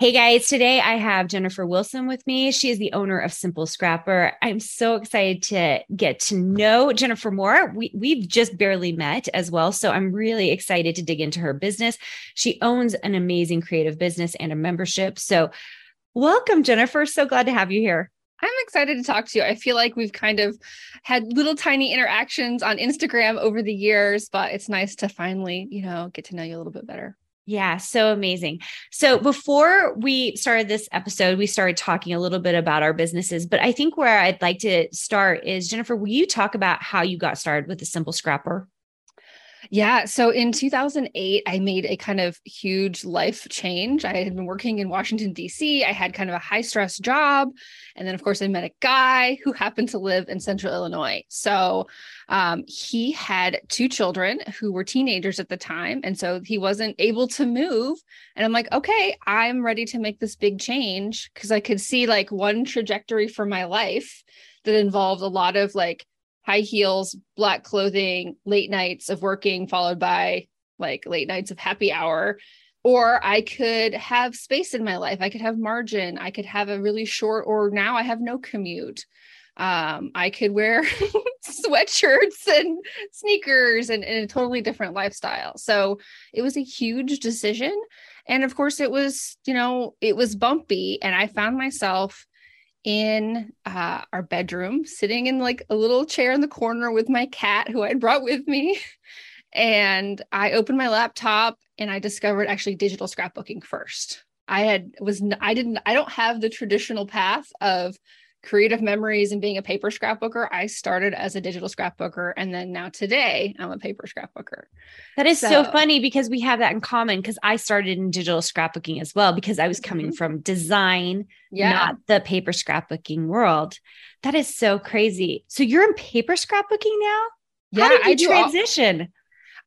Hey guys, today I have Jennifer Wilson with me. She is the owner of Simple Scrapper. I'm so excited to get to know Jennifer more. We, we've just barely met as well. So I'm really excited to dig into her business. She owns an amazing creative business and a membership. So, welcome, Jennifer. So glad to have you here. I'm excited to talk to you. I feel like we've kind of had little tiny interactions on Instagram over the years, but it's nice to finally, you know, get to know you a little bit better. Yeah, so amazing. So before we started this episode, we started talking a little bit about our businesses, but I think where I'd like to start is Jennifer, will you talk about how you got started with the Simple Scrapper? Yeah. So in 2008, I made a kind of huge life change. I had been working in Washington, D.C., I had kind of a high stress job. And then, of course, I met a guy who happened to live in central Illinois. So um, he had two children who were teenagers at the time. And so he wasn't able to move. And I'm like, okay, I'm ready to make this big change because I could see like one trajectory for my life that involved a lot of like high heels, black clothing, late nights of working, followed by like late nights of happy hour. Or I could have space in my life. I could have margin. I could have a really short, or now I have no commute. Um, I could wear sweatshirts and sneakers and, and a totally different lifestyle. So it was a huge decision. And of course, it was, you know, it was bumpy. And I found myself in uh, our bedroom, sitting in like a little chair in the corner with my cat who I'd brought with me. And I opened my laptop and I discovered actually digital scrapbooking first. I had was I didn't I don't have the traditional path of creative memories and being a paper scrapbooker, I started as a digital scrapbooker. And then now today I'm a paper scrapbooker. That is so, so funny because we have that in common because I started in digital scrapbooking as well because I was coming mm-hmm. from design, yeah. not the paper scrapbooking world. That is so crazy. So you're in paper scrapbooking now? Yeah, How did you I transition? All-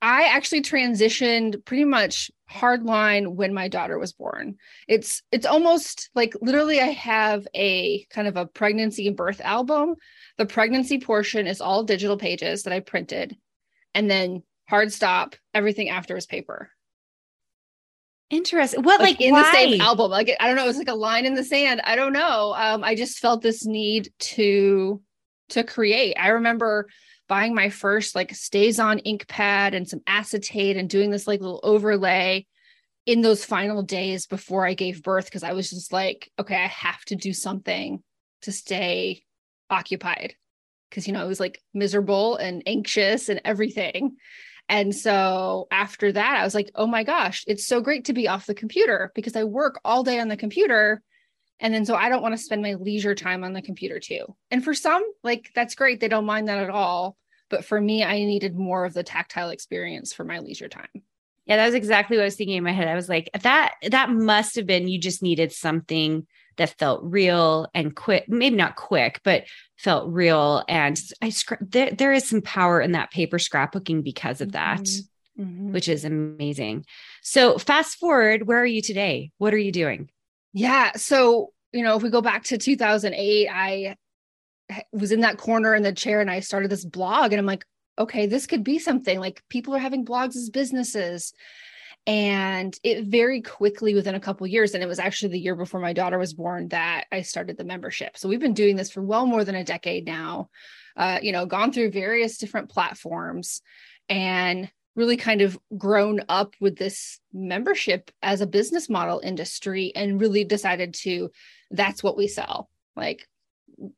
I actually transitioned pretty much hard line when my daughter was born. It's it's almost like literally I have a kind of a pregnancy and birth album. The pregnancy portion is all digital pages that I printed and then hard stop everything after is paper. Interesting. What like, like in why? the same album? Like I don't know, it's like a line in the sand. I don't know. Um I just felt this need to to create. I remember buying my first like StazOn ink pad and some acetate and doing this like little overlay in those final days before I gave birth because I was just like, okay, I have to do something to stay occupied because you know I was like miserable and anxious and everything. And so after that, I was like, oh my gosh, it's so great to be off the computer because I work all day on the computer. And then so I don't want to spend my leisure time on the computer too. And for some, like that's great. They don't mind that at all. But for me, I needed more of the tactile experience for my leisure time. Yeah, that was exactly what I was thinking in my head. I was like, that that must have been you just needed something that felt real and quick, maybe not quick, but felt real. And I there, there is some power in that paper scrapbooking because of that, mm-hmm. Mm-hmm. which is amazing. So fast forward, where are you today? What are you doing? Yeah. So, you know, if we go back to 2008, I was in that corner in the chair and I started this blog and I'm like, okay, this could be something like people are having blogs as businesses. And it very quickly within a couple years, and it was actually the year before my daughter was born that I started the membership. So we've been doing this for well more than a decade now. Uh, you know, gone through various different platforms and really kind of grown up with this membership as a business model industry and really decided to that's what we sell. Like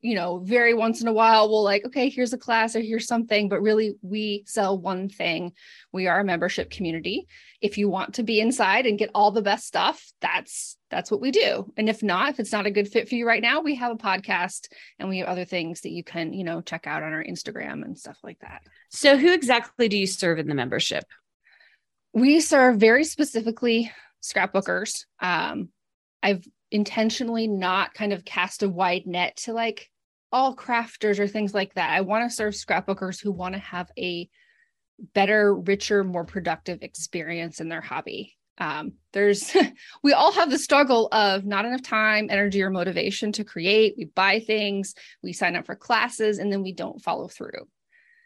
you know, very once in a while we'll like, okay, here's a class or here's something, but really we sell one thing. We are a membership community. if you want to be inside and get all the best stuff, that's that's what we do. And if not, if it's not a good fit for you right now, we have a podcast and we have other things that you can, you know, check out on our Instagram and stuff like that. So who exactly do you serve in the membership? We serve very specifically scrapbookers. Um, I've intentionally not kind of cast a wide net to like all crafters or things like that. I want to serve scrapbookers who want to have a better, richer, more productive experience in their hobby. Um, there's, we all have the struggle of not enough time, energy, or motivation to create. We buy things, we sign up for classes, and then we don't follow through.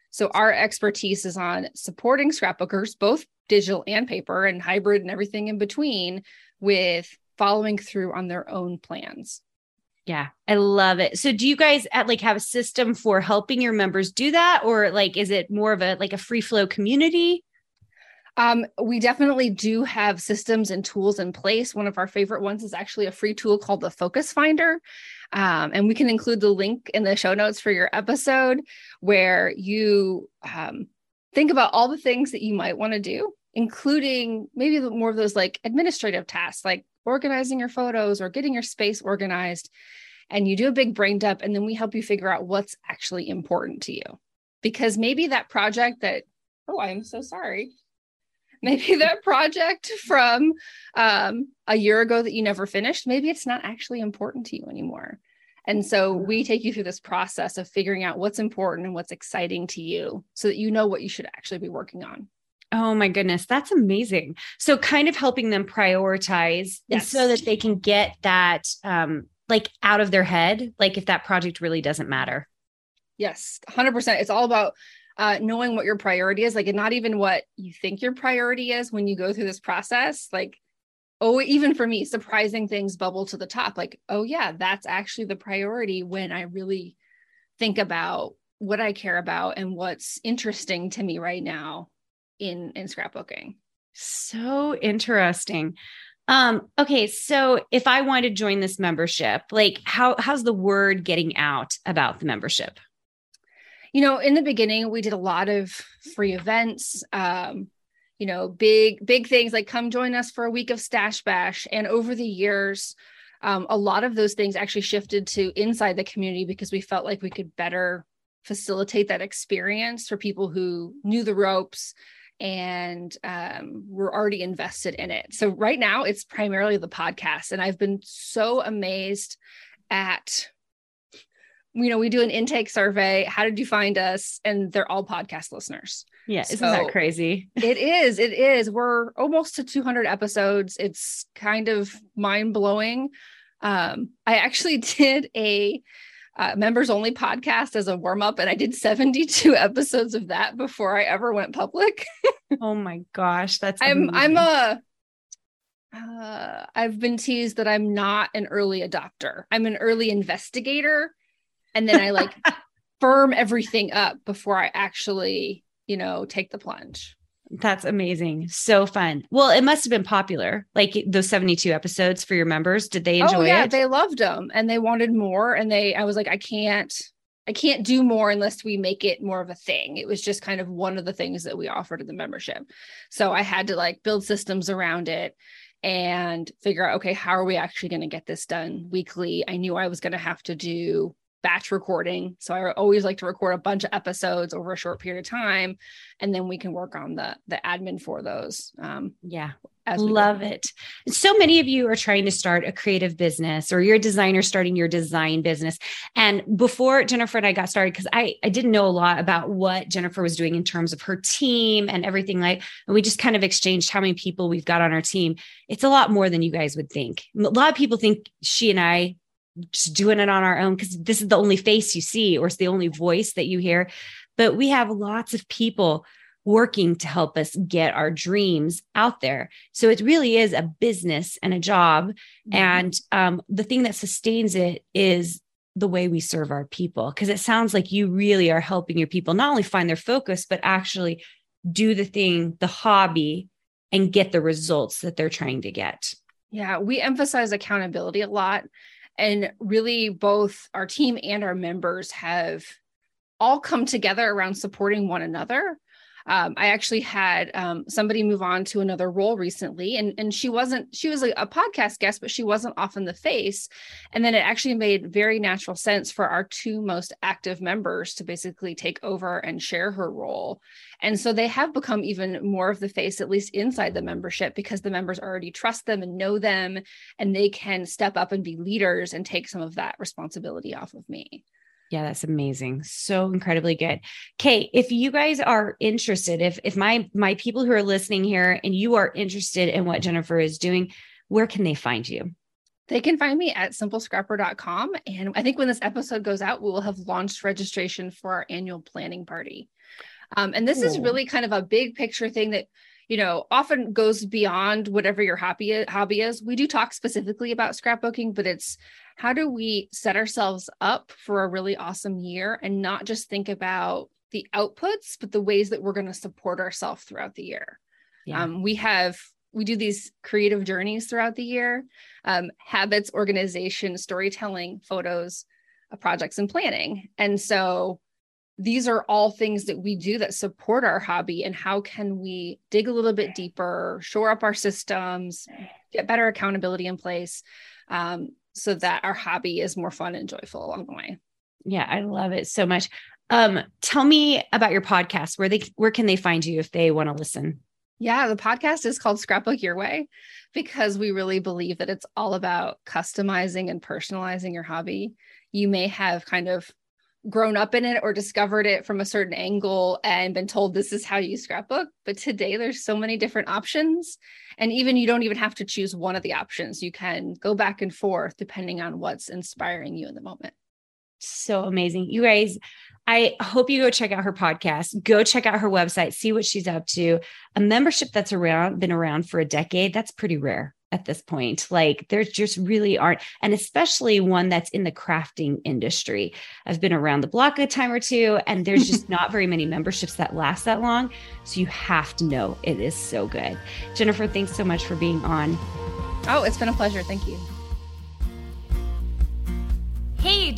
So, our expertise is on supporting scrapbookers, both digital and paper and hybrid and everything in between, with following through on their own plans. Yeah, I love it. So do you guys at like have a system for helping your members do that or like is it more of a like a free flow community? Um, we definitely do have systems and tools in place. One of our favorite ones is actually a free tool called the Focus Finder. Um, and we can include the link in the show notes for your episode where you um, think about all the things that you might want to do, including maybe more of those like administrative tasks, like organizing your photos or getting your space organized. And you do a big brain dump, and then we help you figure out what's actually important to you. Because maybe that project that, oh, I'm so sorry. Maybe that project from um, a year ago that you never finished, maybe it's not actually important to you anymore. And so we take you through this process of figuring out what's important and what's exciting to you so that you know what you should actually be working on. Oh my goodness, that's amazing. So kind of helping them prioritize yes. so that they can get that um like out of their head, like if that project really doesn't matter. Yes, 100%. It's all about uh, knowing what your priority is, like, and not even what you think your priority is when you go through this process. Like, oh, even for me, surprising things bubble to the top. Like, oh, yeah, that's actually the priority when I really think about what I care about and what's interesting to me right now in in scrapbooking. So interesting. Um, okay, so if I want to join this membership, like how how's the word getting out about the membership? You know, in the beginning, we did a lot of free events, um, you know, big, big things like come join us for a week of stash bash. And over the years, um, a lot of those things actually shifted to inside the community because we felt like we could better facilitate that experience for people who knew the ropes and um, we're already invested in it. So right now it's primarily the podcast, and I've been so amazed at. You know, we do an intake survey. How did you find us? And they're all podcast listeners. Yeah, isn't that crazy? it is. It is. We're almost to 200 episodes. It's kind of mind blowing. Um, I actually did a uh, members only podcast as a warm up, and I did 72 episodes of that before I ever went public. oh my gosh, that's I'm amazing. I'm a uh, I've been teased that I'm not an early adopter. I'm an early investigator, and then I like firm everything up before I actually, you know, take the plunge. That's amazing. So fun. Well, it must have been popular, like those 72 episodes for your members. Did they oh, enjoy it? oh, yeah, it? They loved them and they wanted more. And they, I was like, I can't, I can't do more unless we make it more of a thing. It was just kind of one of the things that we offered in the membership. So I had to like build systems around it and figure out, okay, how are we actually going to get this done weekly? I knew I was going to have to do batch recording. So I always like to record a bunch of episodes over a short period of time, and then we can work on the the admin for those. Um, yeah, love it. So many of you are trying to start a creative business, or you're a designer starting your design business. And before Jennifer and I got started, because I I didn't know a lot about what Jennifer was doing in terms of her team and everything like, and we just kind of exchanged how many people we've got on our team. It's a lot more than you guys would think. A lot of people think she and I just doing it on our own because this is the only face you see or it's the only voice that you hear. But we have lots of people working to help us get our dreams out there. So it really is a business and a job. Mm-hmm. And um, the thing that sustains it is the way we serve our people. Because it sounds like you really are helping your people not only find their focus, but actually do the thing, the hobby, and get the results that they're trying to get. Yeah, we emphasize accountability a lot and really both our team and our members have all come together around supporting one another Um, I actually had um, somebody move on to another role recently, and and she wasn't she was a, a podcast guest, but she wasn't often the face. And then it actually made very natural sense for our two most active members to basically take over and share her role. And so they have become even more of the face, at least inside the membership, because the members already trust them and know them, and they can step up and be leaders and take some of that responsibility off of me. Yeah, that's amazing. So incredibly good. Kate, if you guys are interested, if if my my people who are listening here and you are interested in what Jennifer is doing, where can they find you? They can find me at simplescrapper.com. And I think when this episode goes out, we will have launched registration for our annual planning party. Um, and this is really kind of a big picture thing that you know often goes beyond whatever your hobby hobby is we do talk specifically about scrapbooking but it's how do we set ourselves up for a really awesome year and not just think about the outputs, but the ways that we're going to support ourselves throughout the year? Yeah. Um, we have we do these creative journeys throughout the year um, habits organization storytelling photos uh, projects and planning and so these are all things that we do that support our hobby and how can we dig a little bit deeper shore up our systems get better accountability in place um, so that our hobby is more fun and joyful along the way. Yeah, I love it so much. Um, tell me about your podcast. Where they where can they find you if they want to listen? Yeah, the podcast is called Scrapbook Your Way because we really believe that it's all about customizing and personalizing your hobby. You may have kind of grown up in it or discovered it from a certain angle and been told this is how you scrapbook. But today there's so many different options. And even you don't even have to choose one of the options. You can go back and forth depending on what's inspiring you in the moment so amazing you guys I hope you go check out her podcast. Go check out her website, see what she's up to. A membership that's around been around for a decade, that's pretty rare at this point. Like there's just really aren't, and especially one that's in the crafting industry. I've been around the block a time or two, and there's just not very many memberships that last that long. So you have to know it is so good. Jennifer, thanks so much for being on. Oh, it's been a pleasure. Thank you.